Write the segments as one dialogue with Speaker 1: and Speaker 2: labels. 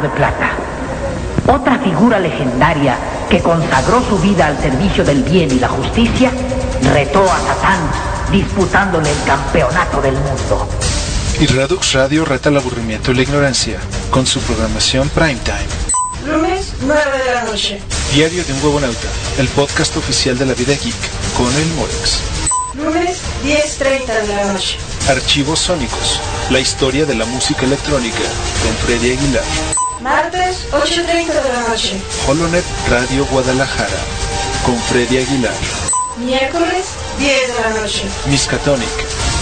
Speaker 1: de plata. Otra figura legendaria que consagró su vida al servicio del bien y la justicia, retó a Satán disputándole el campeonato del mundo.
Speaker 2: Y Radux Radio reta el aburrimiento y la ignorancia con su programación Primetime.
Speaker 3: Lunes 9 de la noche.
Speaker 2: Diario de un huevonauta, el podcast oficial de la vida geek con el Morex.
Speaker 3: Lunes 10.30 de la noche.
Speaker 2: Archivos Sónicos, la historia de la música electrónica con Freddy Aguilar.
Speaker 3: Martes 8.30 de la noche.
Speaker 2: Holonet Radio Guadalajara con Freddy Aguilar.
Speaker 3: Miércoles 10 de la noche.
Speaker 2: Miskatonic,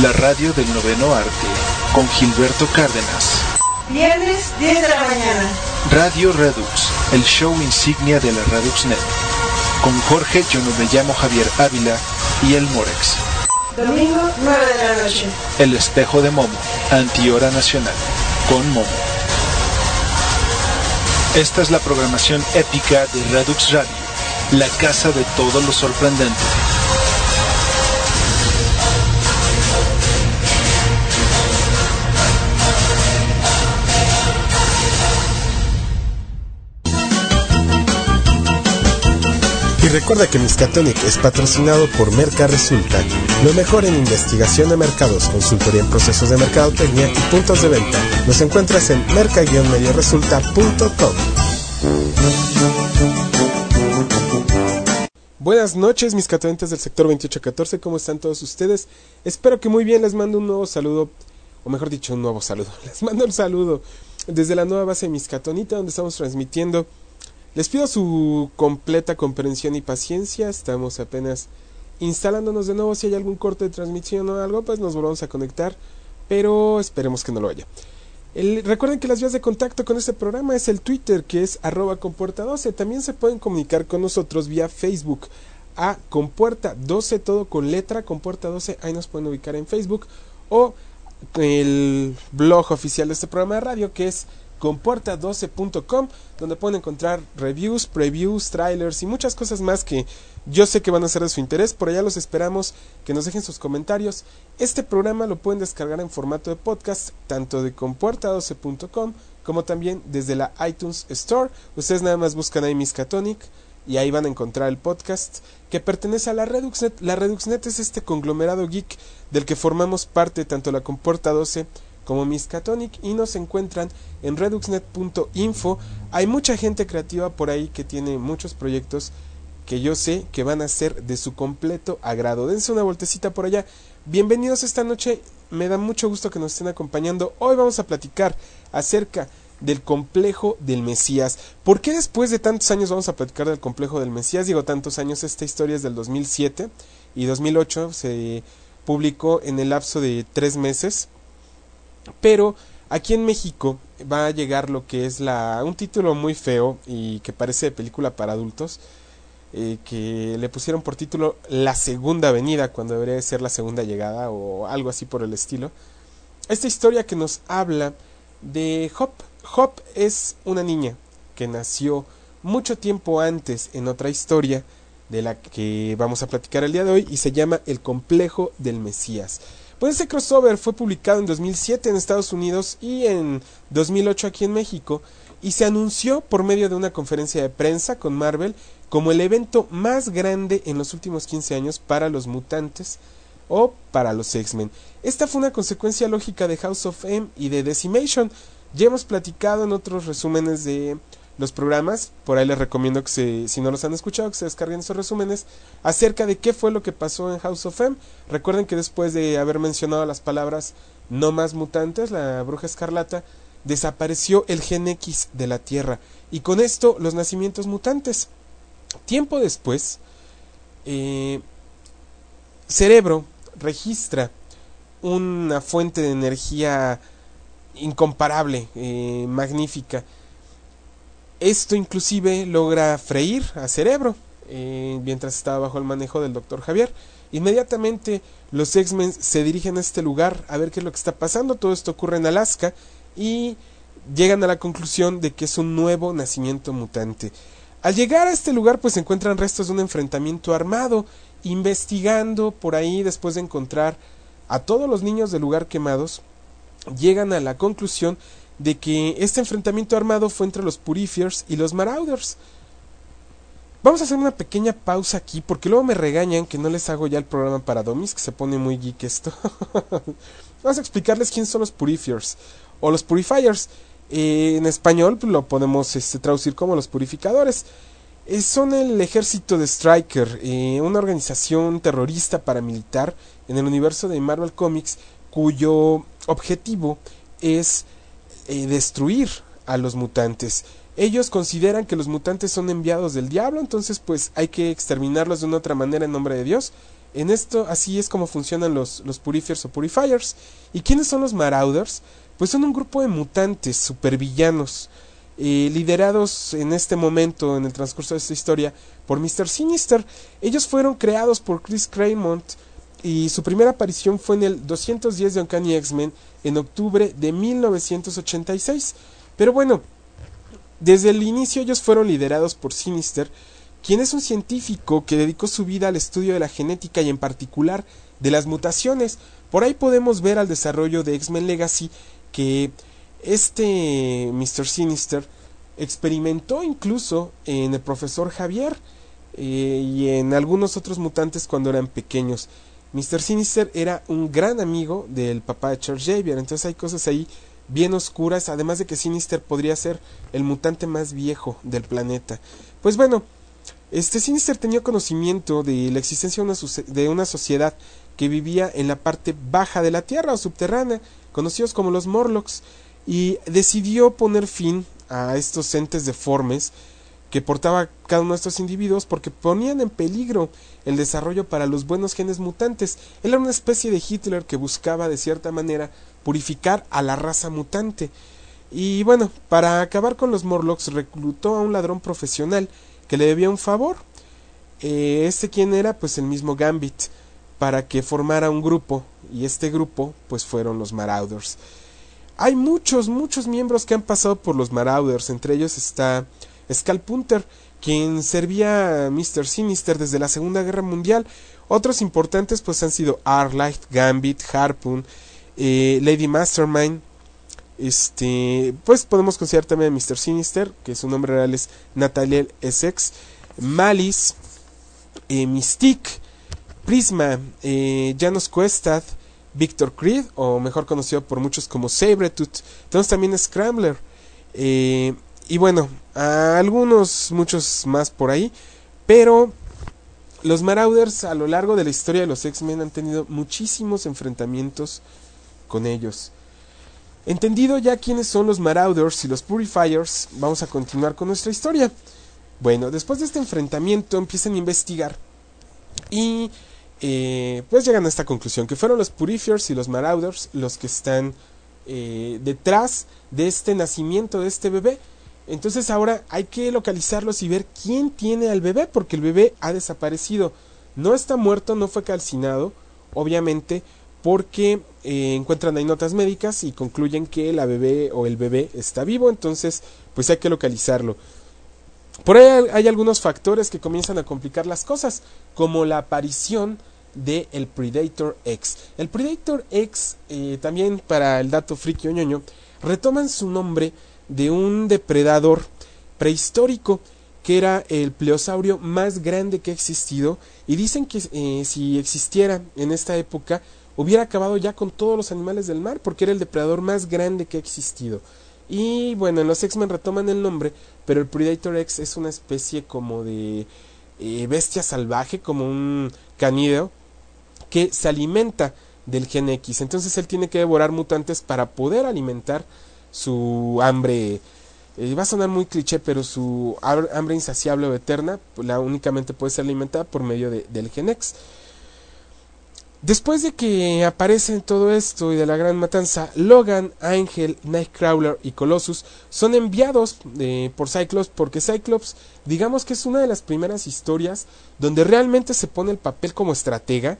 Speaker 2: la radio del noveno arte con Gilberto Cárdenas.
Speaker 3: Viernes 10 de la mañana.
Speaker 2: Radio Redux, el show insignia de la ReduxNet. Con Jorge Yo no me llamo Javier Ávila y el Morex.
Speaker 3: Domingo 9 de la noche.
Speaker 2: El espejo de Momo, antihora nacional, con Momo. Esta es la programación épica de Redux Radio, la casa de todo lo sorprendente.
Speaker 4: Y recuerda que Miskatonic es patrocinado por Merca Resulta, lo mejor en investigación de mercados, consultoría en procesos de mercadotecnia y puntos de venta. Nos encuentras en merca-medioresulta.com. Buenas noches, mis catonentes del sector 2814, ¿cómo están todos ustedes? Espero que muy bien, les mando un nuevo saludo, o mejor dicho, un nuevo saludo. Les mando un saludo desde la nueva base de Miscatonita, donde estamos transmitiendo. Les pido su completa comprensión y paciencia, estamos apenas instalándonos de nuevo. Si hay algún corte de transmisión o algo, pues nos volvamos a conectar, pero esperemos que no lo haya. recuerden que las vías de contacto con este programa es el Twitter, que es arroba compuerta 12. También se pueden comunicar con nosotros vía Facebook a compuerta 12, todo con letra, compuerta 12, ahí nos pueden ubicar en Facebook. O el blog oficial de este programa de radio, que es compuerta12.com, donde pueden encontrar reviews, previews, trailers y muchas cosas más que yo sé que van a ser de su interés. Por allá los esperamos que nos dejen sus comentarios. Este programa lo pueden descargar en formato de podcast, tanto de compuerta12.com como también desde la iTunes Store. Ustedes nada más buscan ahí Miskatonic y ahí van a encontrar el podcast que pertenece a la Reduxnet. La Reduxnet es este conglomerado geek del que formamos parte tanto la Compuerta 12 como Miskatonic y nos encuentran en reduxnet.info. Hay mucha gente creativa por ahí que tiene muchos proyectos que yo sé que van a ser de su completo agrado. Dense una vueltecita por allá. Bienvenidos esta noche. Me da mucho gusto que nos estén acompañando. Hoy vamos a platicar acerca del complejo del Mesías. ¿Por qué después de tantos años vamos a platicar del complejo del Mesías? Digo tantos años, esta historia es del 2007 y 2008 se publicó en el lapso de tres meses. Pero aquí en México va a llegar lo que es la un título muy feo y que parece de película para adultos. Eh, que le pusieron por título La Segunda Avenida, cuando debería ser la segunda llegada o algo así por el estilo. Esta historia que nos habla de Hop. Hop es una niña que nació mucho tiempo antes en otra historia de la que vamos a platicar el día de hoy y se llama El complejo del Mesías. Pues ese crossover fue publicado en 2007 en Estados Unidos y en 2008 aquí en México y se anunció por medio de una conferencia de prensa con Marvel como el evento más grande en los últimos 15 años para los mutantes o para los X-Men. Esta fue una consecuencia lógica de House of M y de Decimation. Ya hemos platicado en otros resúmenes de los programas, por ahí les recomiendo que se, si no los han escuchado, que se descarguen esos resúmenes acerca de qué fue lo que pasó en House of M. Recuerden que después de haber mencionado las palabras no más mutantes, la bruja escarlata, desapareció el gen X de la Tierra y con esto los nacimientos mutantes. Tiempo después, eh, Cerebro registra una fuente de energía incomparable, eh, magnífica. Esto inclusive logra freír a Cerebro eh, mientras estaba bajo el manejo del doctor Javier. Inmediatamente los X-Men se dirigen a este lugar a ver qué es lo que está pasando. Todo esto ocurre en Alaska y llegan a la conclusión de que es un nuevo nacimiento mutante. Al llegar a este lugar pues encuentran restos de un enfrentamiento armado. Investigando por ahí después de encontrar a todos los niños del lugar quemados, llegan a la conclusión de que este enfrentamiento armado fue entre los Purifiers y los Marauders. Vamos a hacer una pequeña pausa aquí porque luego me regañan que no les hago ya el programa para Domis, que se pone muy geek esto. Vamos a explicarles quiénes son los Purifiers o los Purifiers. Eh, en español pues, lo podemos este, traducir como los purificadores. Eh, son el ejército de Striker, eh, una organización terrorista paramilitar en el universo de Marvel Comics cuyo objetivo es eh, destruir a los mutantes. Ellos consideran que los mutantes son enviados del diablo, entonces pues hay que exterminarlos de una otra manera en nombre de Dios. En esto así es como funcionan los, los Purifiers o Purifiers. ¿Y quiénes son los Marauders? Pues son un grupo de mutantes supervillanos, eh, liderados en este momento, en el transcurso de esta historia, por Mr. Sinister. Ellos fueron creados por Chris Claremont y su primera aparición fue en el 210 de Uncanny X-Men en octubre de 1986. Pero bueno, desde el inicio ellos fueron liderados por Sinister, quien es un científico que dedicó su vida al estudio de la genética y en particular de las mutaciones. Por ahí podemos ver al desarrollo de X-Men Legacy que este Mr. Sinister experimentó incluso en el profesor Javier eh, y en algunos otros mutantes cuando eran pequeños. Mr. Sinister era un gran amigo del papá de Charles Xavier, entonces hay cosas ahí bien oscuras, además de que Sinister podría ser el mutante más viejo del planeta. Pues bueno, este Sinister tenía conocimiento de la existencia de una, de una sociedad que vivía en la parte baja de la Tierra o subterránea, conocidos como los Morlocks, y decidió poner fin a estos entes deformes que portaba cada uno de estos individuos porque ponían en peligro el desarrollo para los buenos genes mutantes. Él era una especie de Hitler que buscaba de cierta manera purificar a la raza mutante. Y bueno, para acabar con los Morlocks reclutó a un ladrón profesional que le debía un favor. Eh, este quién era, pues el mismo Gambit, para que formara un grupo, y este grupo, pues fueron los Marauders. Hay muchos, muchos miembros que han pasado por los Marauders, entre ellos está Punter, quien servía a Mr. Sinister desde la Segunda Guerra Mundial. Otros importantes pues han sido Arlight, Gambit, Harpoon, eh, Lady Mastermind. Este, pues podemos considerar también a Mr. Sinister, que su nombre real es Nathaniel Essex, Malice, eh, Mystique, Prisma, eh, Janos Questad, Victor Creed, o mejor conocido por muchos como Sabretooth. Tenemos también Scrambler. Eh, y bueno, algunos, muchos más por ahí. Pero los Marauders a lo largo de la historia de los X-Men han tenido muchísimos enfrentamientos con ellos. Entendido ya quiénes son los Marauders y los Purifiers, vamos a continuar con nuestra historia. Bueno, después de este enfrentamiento empiezan a investigar y eh, pues llegan a esta conclusión, que fueron los Purifiers y los Marauders los que están eh, detrás de este nacimiento de este bebé. Entonces ahora hay que localizarlos y ver quién tiene al bebé, porque el bebé ha desaparecido. No está muerto, no fue calcinado, obviamente, porque eh, encuentran ahí notas médicas y concluyen que la bebé o el bebé está vivo, entonces pues hay que localizarlo. Por ahí hay algunos factores que comienzan a complicar las cosas, como la aparición de el Predator X. El Predator X, eh, también para el dato friki o ñoño, retoman su nombre de un depredador prehistórico que era el pleosaurio más grande que ha existido y dicen que eh, si existiera en esta época hubiera acabado ya con todos los animales del mar porque era el depredador más grande que ha existido. Y bueno, en los X-Men retoman el nombre, pero el Predator X es una especie como de eh, bestia salvaje, como un canídeo, que se alimenta del gen X. Entonces él tiene que devorar mutantes para poder alimentar su hambre. Eh, va a sonar muy cliché, pero su hambre insaciable o eterna, la únicamente puede ser alimentada por medio de, del gen X. Después de que aparece todo esto y de la gran matanza, Logan, Ángel, Nightcrawler y Colossus son enviados eh, por Cyclops porque Cyclops, digamos que es una de las primeras historias donde realmente se pone el papel como estratega,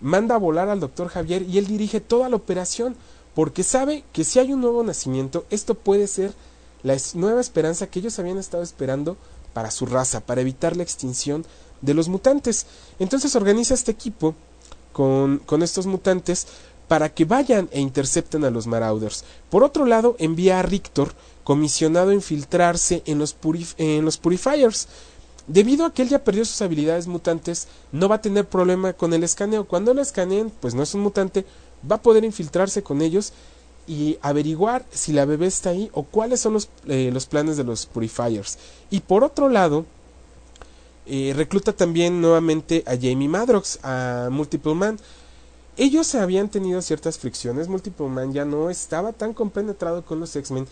Speaker 4: manda a volar al doctor Javier y él dirige toda la operación porque sabe que si hay un nuevo nacimiento, esto puede ser la nueva esperanza que ellos habían estado esperando para su raza, para evitar la extinción de los mutantes. Entonces organiza este equipo con, estos mutantes para que vayan e intercepten a los Marauders. Por otro lado, envía a Rictor, comisionado a infiltrarse en los, en los Purifiers. Debido a que él ya perdió sus habilidades mutantes, no va a tener problema con el escaneo. Cuando lo escaneen, pues no es un mutante, va a poder infiltrarse con ellos y averiguar si la bebé está ahí o cuáles son los, eh, los planes de los Purifiers. Y por otro lado, eh, recluta también nuevamente a Jamie Madrox, a Multiple Man. Ellos habían tenido ciertas fricciones, Multiple Man ya no estaba tan compenetrado con los X-Men,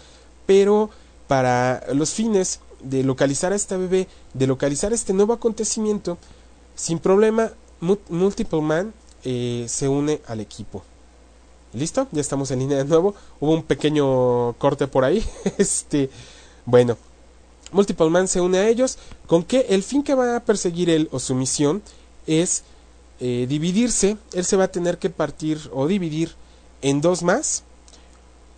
Speaker 4: pero para los fines de localizar a esta bebé, de localizar este nuevo acontecimiento, sin problema, Multiple Man eh, se une al equipo. ¿Listo? Ya estamos en línea de nuevo. Hubo un pequeño corte por ahí. este, bueno, Multiple Man se une a ellos con que el fin que va a perseguir él o su misión es eh, dividirse. Él se va a tener que partir o dividir en dos más.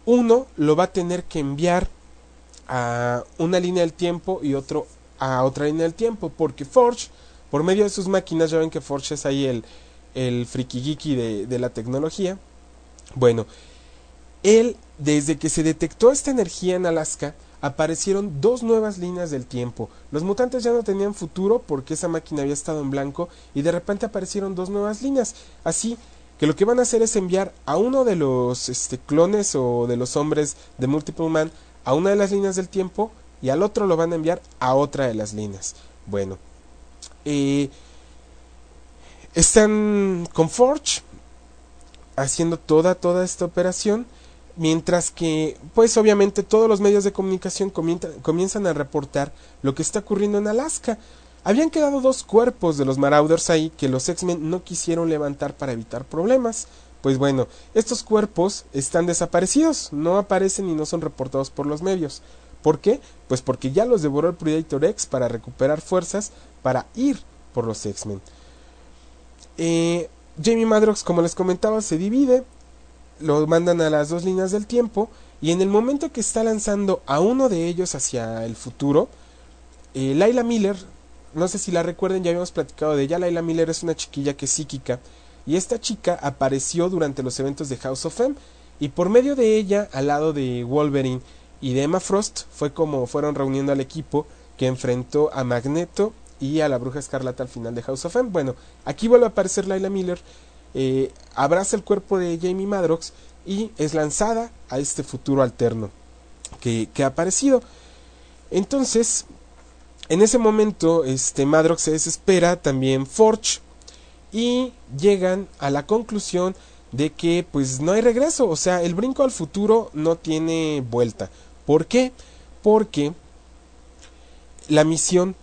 Speaker 4: Uno lo va a tener que enviar a una línea del tiempo y otro a otra línea del tiempo. Porque Forge, por medio de sus máquinas, ya ven que Forge es ahí el, el friki de, de la tecnología. Bueno, él, desde que se detectó esta energía en Alaska, aparecieron dos nuevas líneas del tiempo. Los mutantes ya no tenían futuro porque esa máquina había estado en blanco y de repente aparecieron dos nuevas líneas. Así que lo que van a hacer es enviar a uno de los este, clones o de los hombres de Multiple Man a una de las líneas del tiempo y al otro lo van a enviar a otra de las líneas. Bueno, eh, están con Forge haciendo toda, toda esta operación. Mientras que, pues obviamente todos los medios de comunicación comienzan a reportar lo que está ocurriendo en Alaska. Habían quedado dos cuerpos de los Marauders ahí que los X-Men no quisieron levantar para evitar problemas. Pues bueno, estos cuerpos están desaparecidos, no aparecen y no son reportados por los medios. ¿Por qué? Pues porque ya los devoró el Predator X para recuperar fuerzas para ir por los X-Men. Eh, Jamie Madrox, como les comentaba, se divide, lo mandan a las dos líneas del tiempo y en el momento que está lanzando a uno de ellos hacia el futuro, eh, Laila Miller, no sé si la recuerden, ya habíamos platicado de ella, Laila Miller es una chiquilla que es psíquica y esta chica apareció durante los eventos de House of M y por medio de ella, al lado de Wolverine y de Emma Frost, fue como fueron reuniendo al equipo que enfrentó a Magneto y a la bruja escarlata al final de House of M. Bueno, aquí vuelve a aparecer Laila Miller, eh, abraza el cuerpo de Jamie Madrox y es lanzada a este futuro alterno que, que ha aparecido. Entonces, en ese momento, este Madrox se desespera, también Forge, y llegan a la conclusión de que pues no hay regreso, o sea, el brinco al futuro no tiene vuelta. ¿Por qué? Porque la misión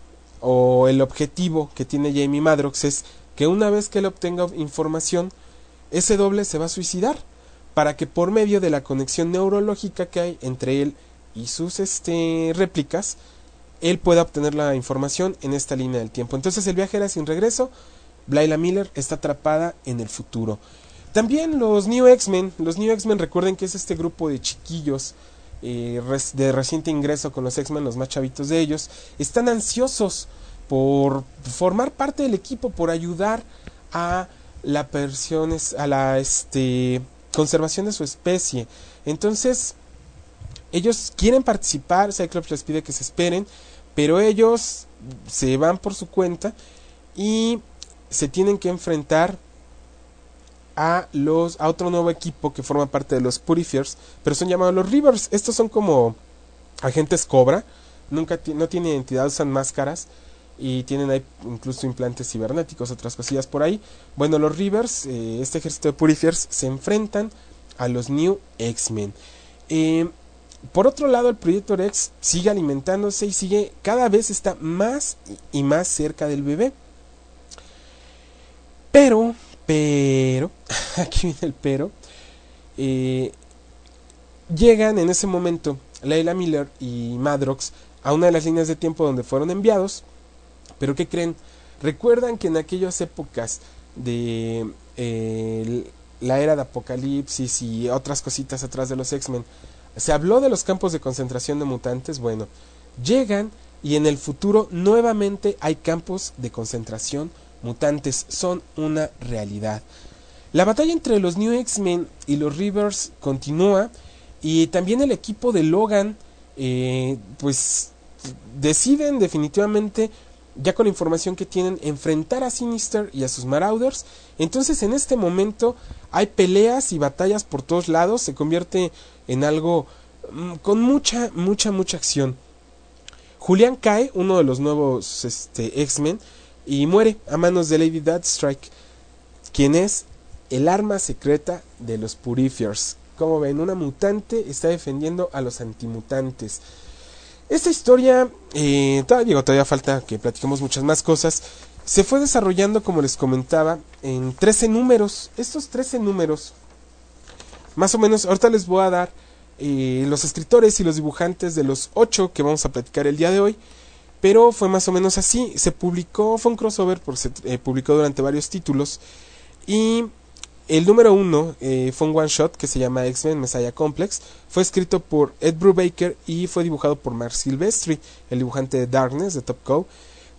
Speaker 4: o el objetivo que tiene Jamie Madrox es que una vez que él obtenga información, ese doble se va a suicidar para que por medio de la conexión neurológica que hay entre él y sus este, réplicas, él pueda obtener la información en esta línea del tiempo. Entonces el viaje era sin regreso, Blayla Miller está atrapada en el futuro. También los New X-Men, los New X-Men recuerden que es este grupo de chiquillos eh, de reciente ingreso con los X-Men, los más chavitos de ellos, están ansiosos por formar parte del equipo, por ayudar a la a la este, conservación de su especie. Entonces, ellos quieren participar, Cyclops les pide que se esperen, pero ellos se van por su cuenta y se tienen que enfrentar a los a otro nuevo equipo que forma parte de los Purifiers, pero son llamados los Rivers. Estos son como agentes Cobra, nunca no tienen identidad, usan máscaras y tienen ahí incluso implantes cibernéticos, otras cosillas por ahí. Bueno, los Rivers, eh, este ejército de Purifiers, se enfrentan a los New X-Men. Eh, por otro lado, el Predator X sigue alimentándose y sigue cada vez está más y más cerca del bebé. Pero pero, aquí viene el pero, eh, llegan en ese momento Leila Miller y Madrox a una de las líneas de tiempo donde fueron enviados, pero ¿qué creen? Recuerdan que en aquellas épocas de eh, la era de Apocalipsis y otras cositas atrás de los X-Men, se habló de los campos de concentración de mutantes, bueno, llegan y en el futuro nuevamente hay campos de concentración mutantes son una realidad. La batalla entre los New X-Men y los Rivers continúa y también el equipo de Logan eh, pues deciden definitivamente ya con la información que tienen enfrentar a Sinister y a sus Marauders. Entonces en este momento hay peleas y batallas por todos lados, se convierte en algo mm, con mucha, mucha, mucha acción. Julian cae, uno de los nuevos este, X-Men, y muere a manos de Lady Deathstrike, quien es el arma secreta de los Purifiers. Como ven, una mutante está defendiendo a los antimutantes. Esta historia, eh, todavía, todavía falta que platiquemos muchas más cosas. Se fue desarrollando, como les comentaba, en 13 números. Estos 13 números, más o menos, ahorita les voy a dar eh, los escritores y los dibujantes de los 8 que vamos a platicar el día de hoy. Pero fue más o menos así. Se publicó, fue un crossover, porque se eh, publicó durante varios títulos. Y el número uno eh, fue un one shot que se llama X-Men Messiah Complex. Fue escrito por Ed Brubaker y fue dibujado por Mark Silvestri, el dibujante de Darkness de Top Cow.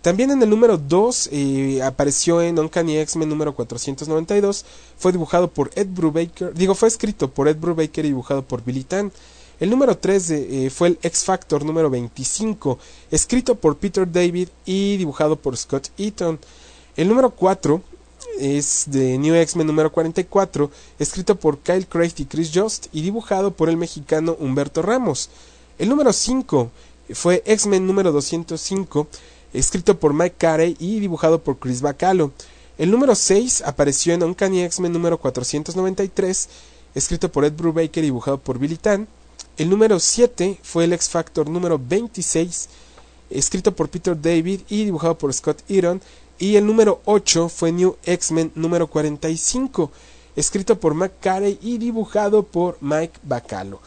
Speaker 4: También en el número 2 eh, apareció en Uncanny X-Men número 492. Fue dibujado por Ed Brubaker, digo, fue escrito por Ed Brubaker y dibujado por Billy Tan. El número 3 eh, fue el X Factor número 25, escrito por Peter David y dibujado por Scott Eaton. El número 4 es de New X-Men número 44, escrito por Kyle Craft y Chris Jost y dibujado por el mexicano Humberto Ramos. El número 5 fue X-Men número 205, escrito por Mike Carey y dibujado por Chris Bacalo. El número 6 apareció en Uncanny X-Men número 493, escrito por Ed Brubaker y dibujado por Billy Tan. El número 7 fue el X Factor número 26, escrito por Peter David y dibujado por Scott Eaton. Y el número 8 fue New X-Men número 45, escrito por Mac Carey y dibujado por Mike Bacalo.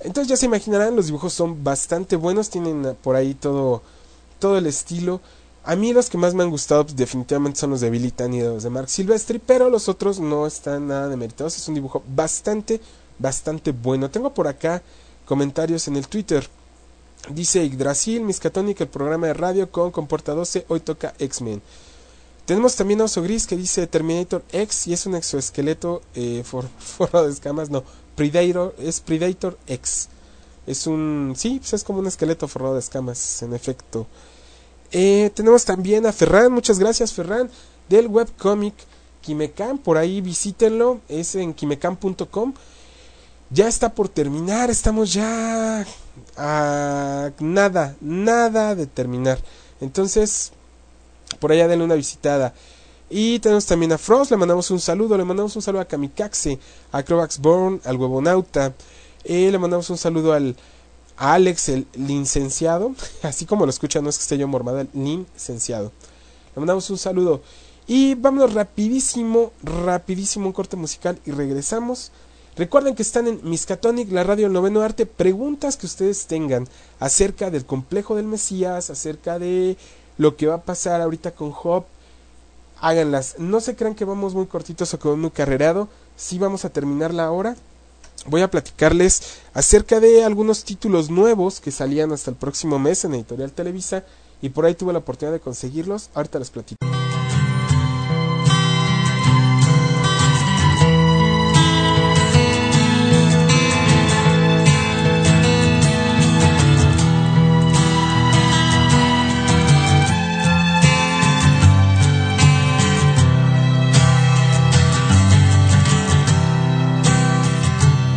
Speaker 4: Entonces ya se imaginarán, los dibujos son bastante buenos, tienen por ahí todo, todo el estilo. A mí los que más me han gustado pues, definitivamente son los de Billy Tan y los de Mark Silvestri, pero los otros no están nada demeritados. Es un dibujo bastante, bastante bueno. Tengo por acá comentarios en el Twitter. Dice Yggdrasil, Miskatonic, el programa de radio con Comporta 12, hoy toca X-Men. Tenemos también a Oso Gris que dice Terminator X y es un exoesqueleto eh, forrado de escamas. No, Predator, es Predator X. Es un. Sí, pues es como un esqueleto forrado de escamas, en efecto. Eh, tenemos también a Ferran, muchas gracias Ferran, del webcomic Kimecam. Por ahí visítenlo, es en kimecam.com. Ya está por terminar, estamos ya a nada, nada de terminar. Entonces, por allá denle una visitada. Y tenemos también a Frost, le mandamos un saludo, le mandamos un saludo a Kamikaze, a Crovax Born, al Huevonauta, eh, le mandamos un saludo al Alex, el licenciado, así como lo escuchan, no es que esté yo mormada, el licenciado. Le mandamos un saludo. Y vámonos rapidísimo, rapidísimo un corte musical y regresamos. Recuerden que están en Miskatonic, la radio del noveno arte. Preguntas que ustedes tengan acerca del complejo del Mesías, acerca de lo que va a pasar ahorita con Job, háganlas. No se crean que vamos muy cortitos o vamos muy carrerado. Sí vamos a terminar la hora. Voy a platicarles acerca de algunos títulos nuevos que salían hasta el próximo mes en Editorial Televisa y por ahí tuve la oportunidad de conseguirlos. Ahorita les platico.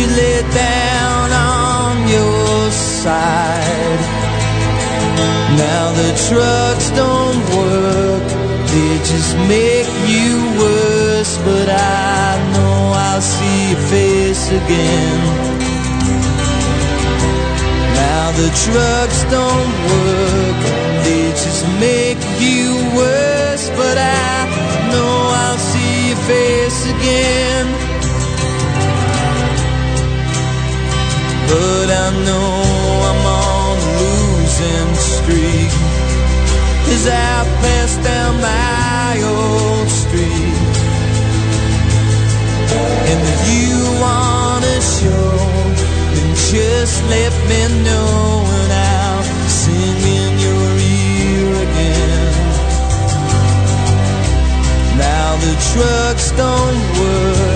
Speaker 5: you lay down on your side. Now the trucks don't work, they just make you worse. But I know I'll see your face again. Now the trucks don't work, they just make you worse. But I know I'll see your face again. But I know I'm on a losing streak. As I pass down my old street And if you wanna show Then just let me know And I'll sing in your ear again. Now the trucks don't work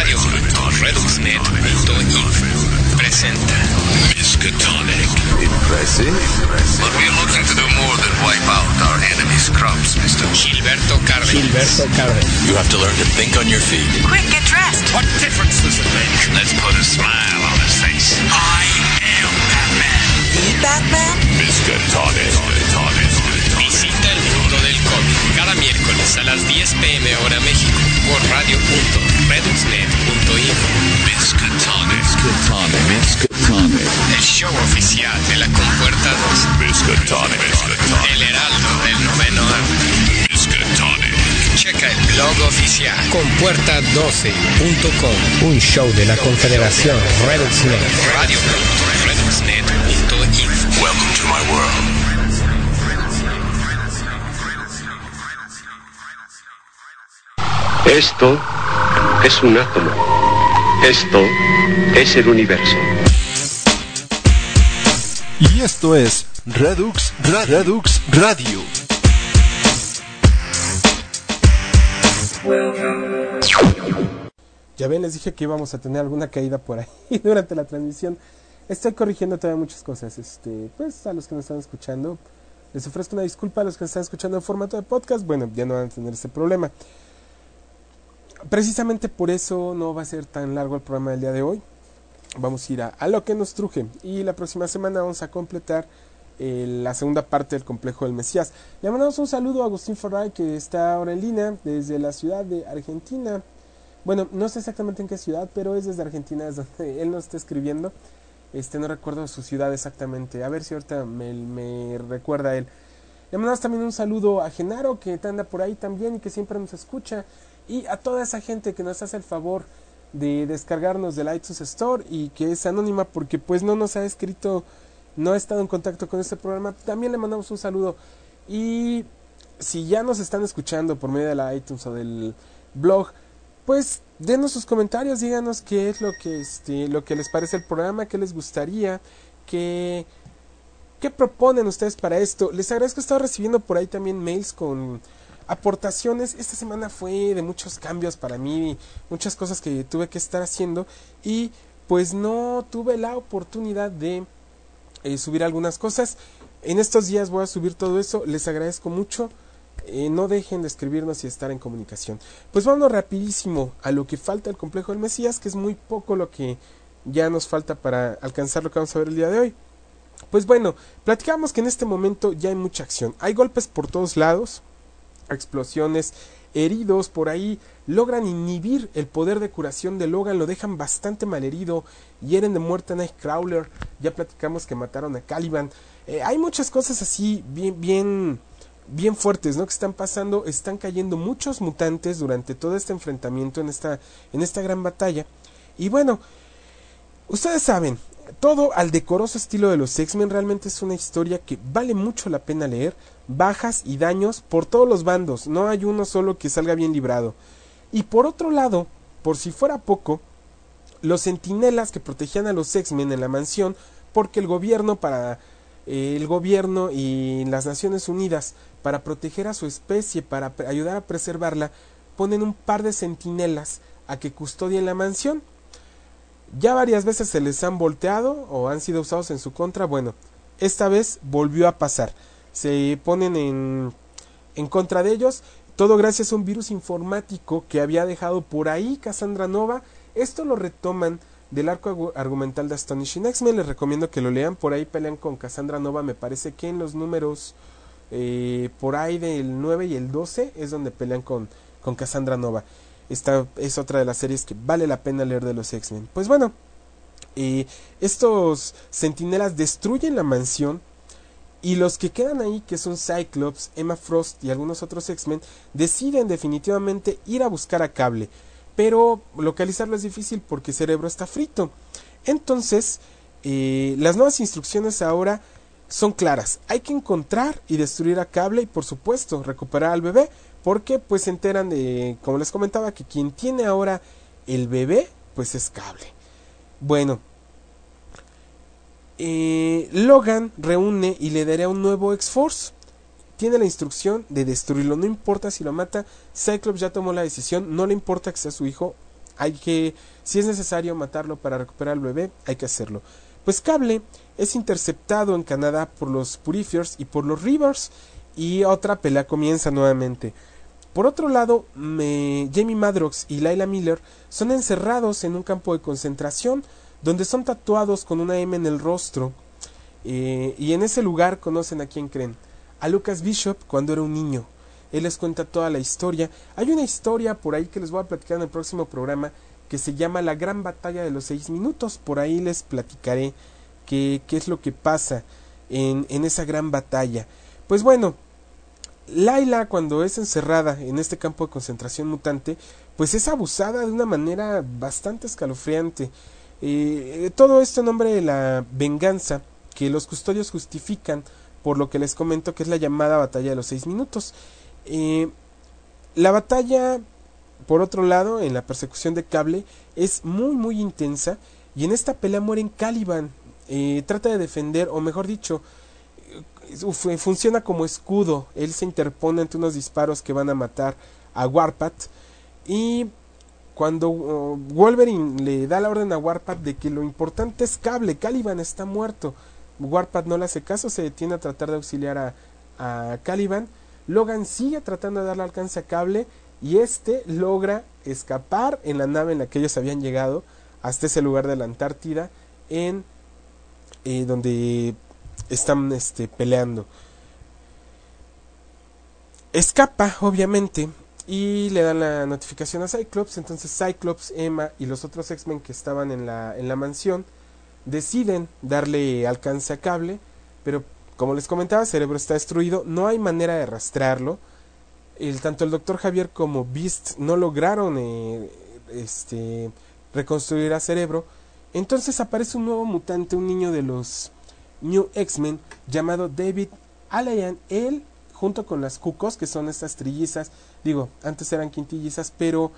Speaker 6: Radio ReduxNet.info presenta Miskatonic. Impressive. But we're looking to do more than wipe out our enemy's crops, Mr. Gilberto Cárdenas.
Speaker 4: Gilberto Cárdenas.
Speaker 6: You have to learn to think on your feet.
Speaker 7: Quick, get dressed.
Speaker 6: What difference does it make? Let's put a smile on his face. I am Batman.
Speaker 7: The Batman?
Speaker 6: Miskatonic.
Speaker 8: Visita el mundo del cómic cada miércoles a las 10 pm hora México por radio.reduxnet.info.
Speaker 6: Miskatonic. Miskatonic. Miskatonic.
Speaker 8: El show oficial de la Compuerta 2.
Speaker 6: Miskatonic.
Speaker 8: El Heraldo del Noveno Arte.
Speaker 6: Miskatonic.
Speaker 8: Checa el blog oficial compuerta12.com.
Speaker 4: Un show de la Confederación ReduxNet.
Speaker 8: radio.reduxnet.info.
Speaker 6: Welcome to my world.
Speaker 9: Esto es un átomo. Esto es el universo.
Speaker 2: Y esto es Redux, Ra- Redux Radio.
Speaker 4: Ya ven, les dije que íbamos a tener alguna caída por ahí durante la transmisión. Estoy corrigiendo todavía muchas cosas. Este, pues a los que nos están escuchando, les ofrezco una disculpa a los que nos están escuchando en formato de podcast. Bueno, ya no van a tener ese problema. Precisamente por eso no va a ser tan largo el programa del día de hoy. Vamos a ir a, a lo que nos truje. Y la próxima semana vamos a completar eh, la segunda parte del complejo del Mesías. Le mandamos un saludo a Agustín Ferray que está ahora en línea desde la ciudad de Argentina. Bueno, no sé exactamente en qué ciudad, pero es desde Argentina, es donde él nos está escribiendo. Este, no recuerdo su ciudad exactamente. A ver si ahorita me, me recuerda él. Le mandamos también un saludo a Genaro, que anda por ahí también y que siempre nos escucha. Y a toda esa gente que nos hace el favor de descargarnos del iTunes Store y que es anónima porque pues no nos ha escrito, no ha estado en contacto con este programa. También le mandamos un saludo. Y si ya nos están escuchando por medio de la iTunes o del blog, pues denos sus comentarios, díganos qué es lo que este lo que les parece el programa, qué les gustaría, qué qué proponen ustedes para esto. Les agradezco he estado recibiendo por ahí también mails con aportaciones. Esta semana fue de muchos cambios para mí, muchas cosas que tuve que estar haciendo y pues no tuve la oportunidad de eh, subir algunas cosas. En estos días voy a subir todo eso, les agradezco mucho. Eh, no dejen de escribirnos y estar en comunicación. Pues vamos rapidísimo a lo que falta el complejo del Mesías, que es muy poco lo que ya nos falta para alcanzar lo que vamos a ver el día de hoy. Pues bueno, platicamos que en este momento ya hay mucha acción. Hay golpes por todos lados, explosiones, heridos por ahí, logran inhibir el poder de curación de Logan, lo dejan bastante mal herido, hieren de muerte a Nightcrawler, ya platicamos que mataron a Caliban. Eh, hay muchas cosas así bien, bien, bien fuertes, ¿no? Que están pasando, están cayendo muchos mutantes durante todo este enfrentamiento en esta, en esta gran batalla. Y bueno, ustedes saben, todo al decoroso estilo de los X-Men realmente es una historia que vale mucho la pena leer, bajas y daños por todos los bandos, no hay uno solo que salga bien librado. Y por otro lado, por si fuera poco, los centinelas que protegían a los X-Men en la mansión, porque el gobierno para eh, el gobierno y las Naciones Unidas para proteger a su especie, para ayudar a preservarla, ponen un par de centinelas a que custodien la mansión. Ya varias veces se les han volteado o han sido usados en su contra. Bueno, esta vez volvió a pasar. Se ponen en, en contra de ellos. Todo gracias a un virus informático que había dejado por ahí Cassandra Nova. Esto lo retoman del arco argumental de Astonishing X-Men. Les recomiendo que lo lean. Por ahí pelean con Cassandra Nova. Me parece que en los números eh, por ahí del 9 y el 12 es donde pelean con, con Cassandra Nova. Esta es otra de las series que vale la pena leer de los X-Men. Pues bueno, eh, estos centinelas destruyen la mansión y los que quedan ahí, que son Cyclops, Emma Frost y algunos otros X-Men, deciden definitivamente ir a buscar a Cable. Pero localizarlo es difícil porque Cerebro está frito. Entonces, eh, las nuevas instrucciones ahora son claras. Hay que encontrar y destruir a Cable y por supuesto recuperar al bebé. Porque pues se enteran de, como les comentaba, que quien tiene ahora el bebé pues es Cable. Bueno, eh, Logan reúne y le dará un nuevo X-Force. tiene la instrucción de destruirlo. No importa si lo mata, Cyclops ya tomó la decisión, no le importa que sea su hijo, hay que, si es necesario matarlo para recuperar al bebé, hay que hacerlo. Pues Cable es interceptado en Canadá por los Purifiers y por los Rivers y otra pelea comienza nuevamente. Por otro lado, Jamie Madrox y Layla Miller son encerrados en un campo de concentración donde son tatuados con una M en el rostro. Eh, y en ese lugar conocen a quién creen. A Lucas Bishop cuando era un niño. Él les cuenta toda la historia. Hay una historia por ahí que les voy a platicar en el próximo programa que se llama La Gran Batalla de los Seis Minutos. Por ahí les platicaré qué, qué es lo que pasa en, en esa gran batalla. Pues bueno, Laila cuando es encerrada en este campo de concentración mutante, pues es abusada de una manera bastante escalofriante. Eh, todo esto en nombre de la venganza que los custodios justifican por lo que les comento que es la llamada batalla de los seis minutos. Eh, la batalla, por otro lado, en la persecución de cable, es muy muy intensa y en esta pelea mueren Caliban. Eh, trata de defender, o mejor dicho, funciona como escudo. Él se interpone ante unos disparos que van a matar a Warpath. Y cuando uh, Wolverine le da la orden a Warpath de que lo importante es cable, Caliban está muerto. Warpath no le hace caso, se detiene a tratar de auxiliar a, Caliban. Logan sigue tratando de darle alcance a cable y este logra escapar en la nave en la que ellos habían llegado hasta ese lugar de la Antártida en eh, donde están este, peleando. Escapa, obviamente, y le dan la notificación a Cyclops. Entonces Cyclops, Emma y los otros X-Men que estaban en la, en la mansión deciden darle alcance a cable, pero como les comentaba, cerebro está destruido, no hay manera de rastrearlo. El, tanto el doctor Javier como Beast no lograron eh, este, reconstruir a cerebro. Entonces aparece un nuevo mutante, un niño de los New X-Men llamado David Alayan. Él, junto con las Cucos, que son estas trillizas, digo, antes eran quintillizas, pero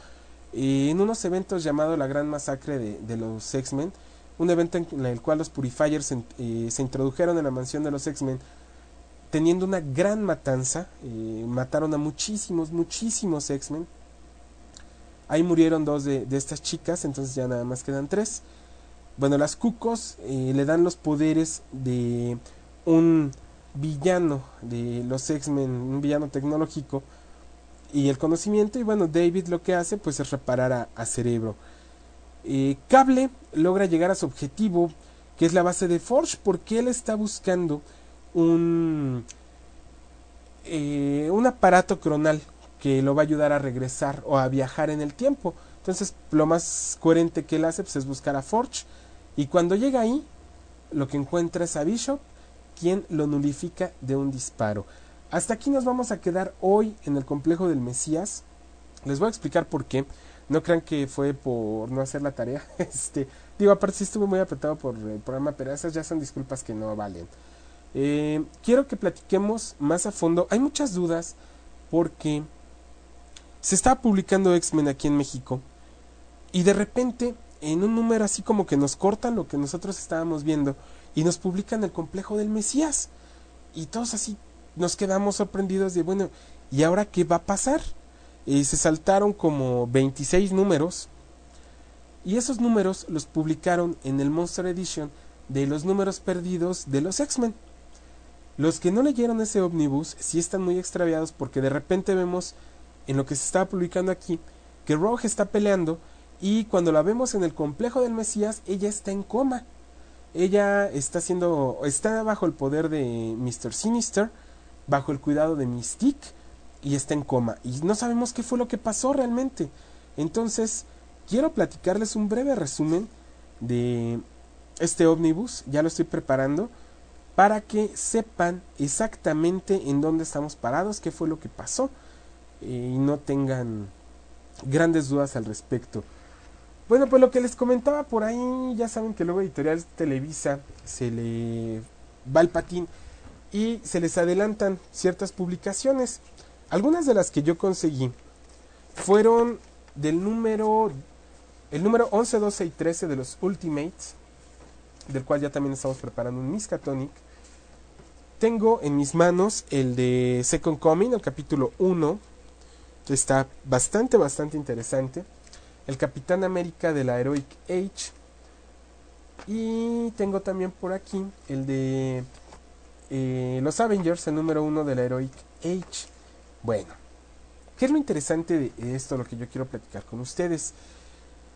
Speaker 4: eh, en unos eventos llamado La Gran Masacre de, los X-Men, un evento en el cual los Purifiers eh, se introdujeron en la mansión de los X-Men, teniendo una gran matanza, eh, mataron a muchísimos, muchísimos X-Men. Ahí murieron dos de, de estas chicas, entonces ya nada más quedan tres. Bueno, las Cucos eh, le dan los poderes de un villano de los X-Men, un villano tecnológico y el conocimiento. Y bueno, David lo que hace pues es reparar a, Cerebro. Eh, Cable logra llegar a su objetivo, que es la base de Forge, porque él está buscando un, eh, un aparato cronal que lo va a ayudar a regresar o a viajar en el tiempo. Entonces, lo más coherente que él hace pues, es buscar a Forge y cuando llega ahí, lo que encuentra es a Bishop, quien lo nulifica de un disparo. Hasta aquí nos vamos a quedar hoy en el complejo del Mesías. Les voy a explicar por qué. No crean que fue por no hacer la tarea. Este, digo, aparte sí estuve muy apretado por el programa, pero esas ya son disculpas que no valen. Eh, quiero que platiquemos más a fondo. Hay muchas dudas porque se está publicando X-Men aquí en México y de repente en un número así como que nos cortan lo que nosotros estábamos viendo y nos publican el complejo del Mesías. Y todos así nos quedamos sorprendidos de, bueno, ¿y ahora qué va a pasar? Y se saltaron como 26 números y esos números los publicaron en el Monster Edition de los números perdidos de los X-Men. Los que no leyeron ese omnibus sí están muy extraviados porque de repente vemos en lo que se está publicando aquí que Rogue está peleando y cuando la vemos en el complejo del Mesías, ella está en coma. Ella está siendo, está bajo el poder de Mr. Sinister, bajo el cuidado de Mystique, y está en coma. Y no sabemos qué fue lo que pasó realmente. Entonces, quiero platicarles un breve resumen de este ómnibus, ya lo estoy preparando, para que sepan exactamente en dónde estamos parados, qué fue lo que pasó, eh, y no tengan grandes dudas al respecto. Bueno, pues lo que les comentaba por ahí, ya saben que luego Editorial Televisa se le va el patín y se les adelantan ciertas publicaciones. Algunas de las que yo conseguí fueron del número el número 11, 12 y 13 de los Ultimates, del cual ya también estamos preparando un Miskatonic. tengo en mis manos el de Second Coming, el capítulo 1, que está bastante, bastante interesante. El Capitán América de la Heroic Age. Y tengo también por aquí el de eh, Los Avengers, el número 1 de la Heroic Age. Bueno, ¿qué es lo interesante de esto, lo que yo quiero platicar con ustedes?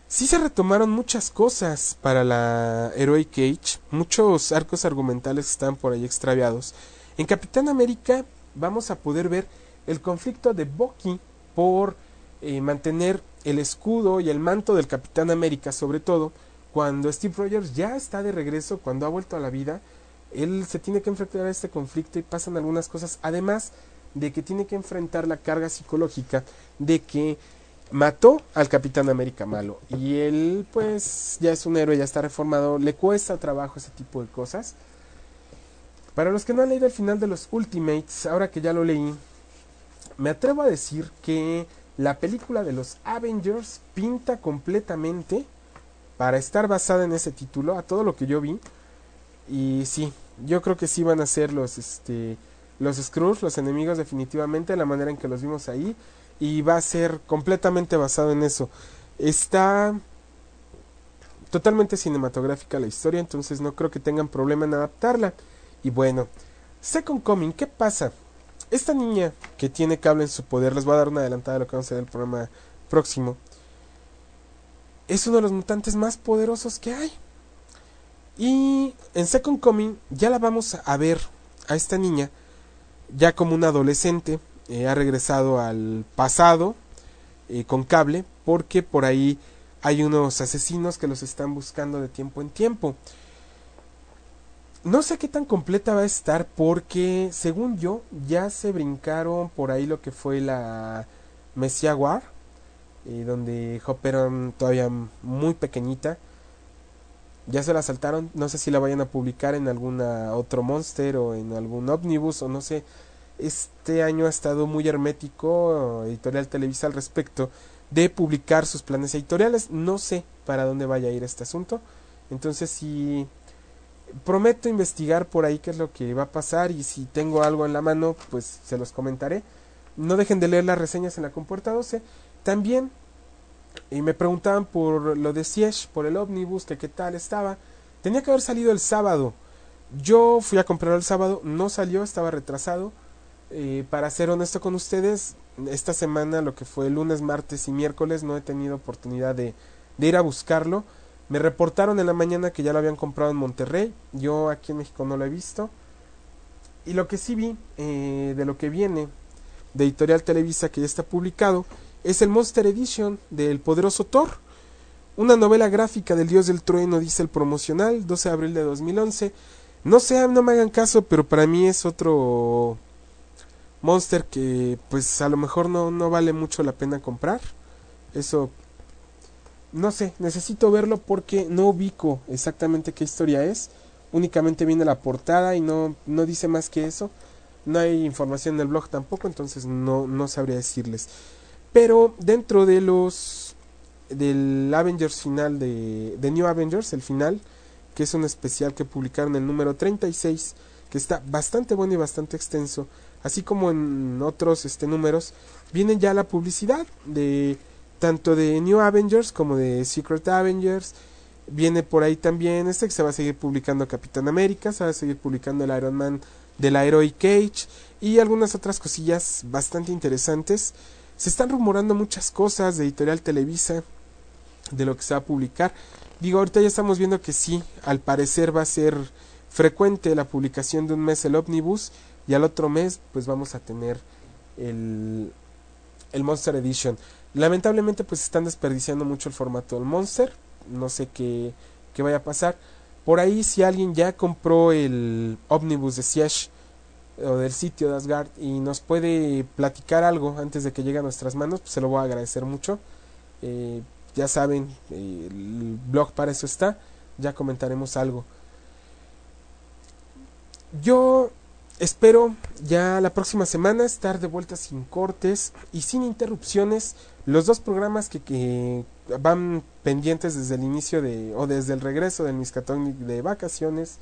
Speaker 4: Sí se retomaron muchas cosas para la Heroic Age, muchos arcos argumentales están por ahí extraviados. En Capitán América vamos a poder ver el conflicto de Bucky por eh, mantener el escudo y el manto del Capitán América, sobre todo cuando Steve Rogers ya está de regreso, cuando ha vuelto a la vida, él se tiene que enfrentar a este conflicto y pasan algunas cosas, además de que tiene que enfrentar la carga psicológica de que mató al Capitán América malo y él pues ya es un héroe, ya está reformado, le cuesta trabajo ese tipo de cosas. Para los que no han leído el final de los Ultimates, ahora que ya lo leí, me atrevo a decir que la película de los Avengers pinta completamente para estar basada en ese título, a todo lo que yo vi. Y sí, yo creo que sí van a ser los este los Skrulls, los enemigos definitivamente, la manera en que los vimos ahí y va a ser completamente basado en eso. Está totalmente cinematográfica la historia, entonces no creo que tengan problema en adaptarla. Y bueno, Second Coming, ¿qué pasa? Esta niña que tiene cable en su poder, les voy a dar una adelantada de lo que vamos a ver en el programa próximo, es uno de los mutantes más poderosos que hay. Y en Second Coming ya la vamos a ver a esta niña ya como una adolescente eh, ha regresado al pasado eh, con cable porque por ahí hay unos asesinos que los están buscando de tiempo en tiempo. No sé qué tan completa va a estar porque según yo ya se brincaron por ahí lo que fue la Messia War eh, donde Hopperon todavía muy pequeñita ya se la saltaron no sé si la vayan a publicar en alguna otro monster o en algún omnibus o no sé este año ha estado muy hermético Editorial Televisa al respecto de publicar sus planes editoriales. No sé para dónde vaya a ir este asunto. Entonces si prometo investigar por ahí qué es lo que va a pasar y si tengo algo en la mano pues se los comentaré. No dejen de leer las reseñas en la compuerta 12. También y me preguntaban por lo de Siege, por el ómnibus, que qué tal estaba. Tenía que haber salido el sábado. Yo fui a comprar el sábado, no salió, estaba retrasado. Eh, para ser honesto con ustedes, esta semana, lo que fue lunes, martes y miércoles, no he tenido oportunidad de, ir a buscarlo. Me reportaron en la mañana que ya lo habían comprado en Monterrey. Yo aquí en México no lo he visto. Y lo que sí vi eh, de lo que viene de Editorial Televisa que ya está publicado es el Monster Edition del poderoso Thor. Una novela gráfica del dios del trueno, dice el promocional, 12 de abril de 2011. No sé, no me hagan caso, pero para mí es otro Monster que pues a lo mejor no, no vale mucho la pena comprar. Eso no sé, necesito verlo porque no ubico exactamente qué historia es. Únicamente viene la portada y no, no dice más que eso. No hay información en el blog tampoco, entonces no, no sabría decirles. Pero dentro de los del Avengers final de, de New Avengers, el final, que es un especial que publicaron el número 36, que está bastante bueno y bastante extenso, así como en otros este, números, viene ya la publicidad de tanto de New Avengers como de Secret Avengers. Viene por ahí también este que se va a seguir publicando Capitán América, se va a seguir publicando el Iron Man de la Heroic Cage y algunas otras cosillas bastante interesantes. Se están rumorando muchas cosas de Editorial Televisa de lo que se va a publicar. Digo, ahorita ya estamos viendo que sí, al parecer va a ser frecuente la publicación de un mes el ómnibus y al otro mes pues vamos a tener el, el Monster Edition. Lamentablemente pues están desperdiciando mucho el formato del Monster, no sé qué, qué vaya a pasar. Por ahí si alguien ya compró el ómnibus de Siege o del sitio de Asgard y nos puede platicar algo antes de que llegue a nuestras manos, pues se lo voy a agradecer mucho. Eh, ya saben, el blog para eso está, ya comentaremos algo. Yo espero ya la próxima semana estar de vuelta sin cortes y sin interrupciones. Los dos programas que, que van pendientes desde el inicio de o desde el regreso del Miscatón de vacaciones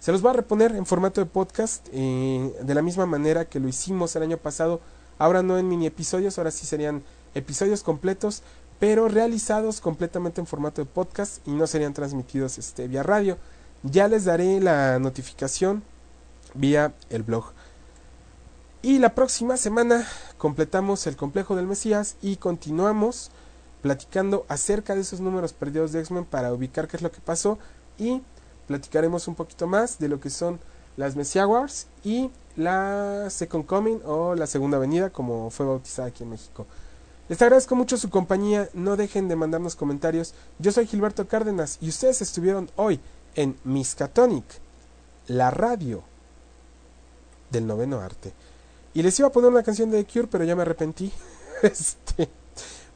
Speaker 5: Se los va a reponer en formato de podcast eh, de la misma manera que lo hicimos el año pasado. Ahora no en mini episodios, ahora sí serían episodios completos, pero realizados completamente en formato de podcast y no serían transmitidos este, vía radio. Ya les daré la notificación vía el blog. Y la próxima semana completamos el complejo del Mesías y continuamos platicando acerca de esos números perdidos de X-Men para ubicar qué es lo que pasó y platicaremos un poquito más de lo que son las Messiah Wars y la Second Coming o la Segunda Venida como fue bautizada aquí en México. Les agradezco mucho su compañía, no dejen de mandarnos comentarios. Yo soy Gilberto Cárdenas y ustedes estuvieron hoy en Miskatonic, la radio del noveno arte. Y les iba a poner una canción de The Cure, pero ya me arrepentí. Este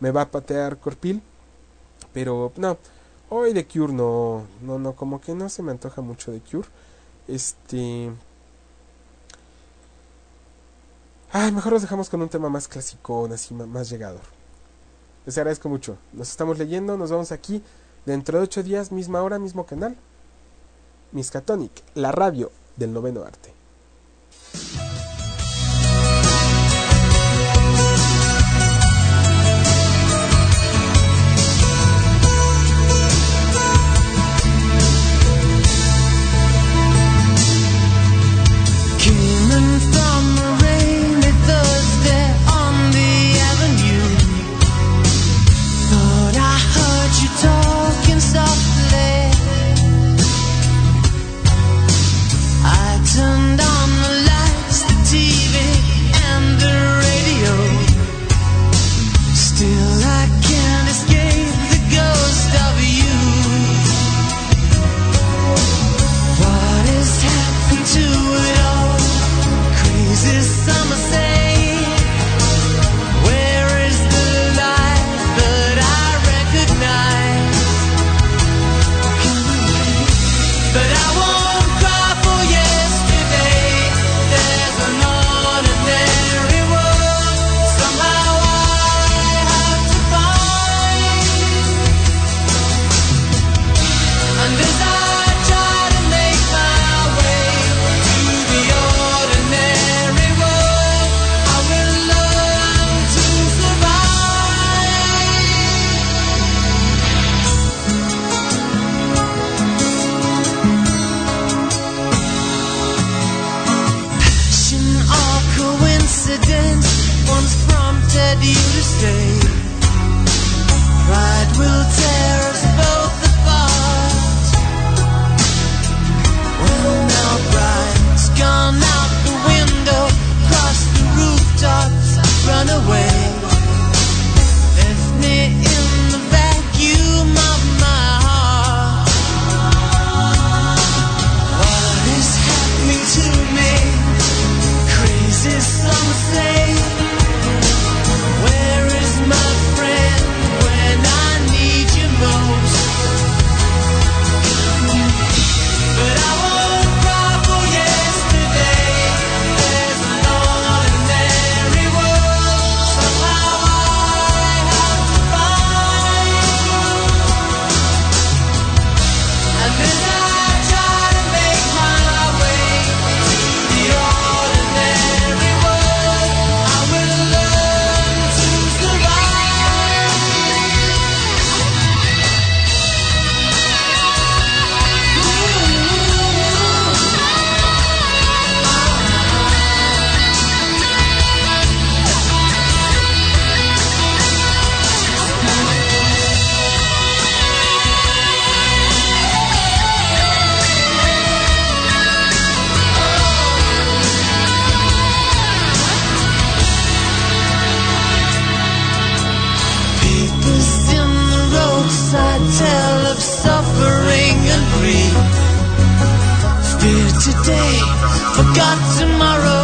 Speaker 5: me va a patear Corpil. Pero no, hoy The Cure no, no, no, como que no se me antoja mucho The Cure. Este. Ay, mejor los dejamos con un tema más clásico, así más llegador. Les agradezco mucho. Nos estamos leyendo, nos vemos aquí dentro de ocho días, misma hora, mismo canal. Miskatonic, la radio del noveno arte.
Speaker 10: Today, forgot tomorrow.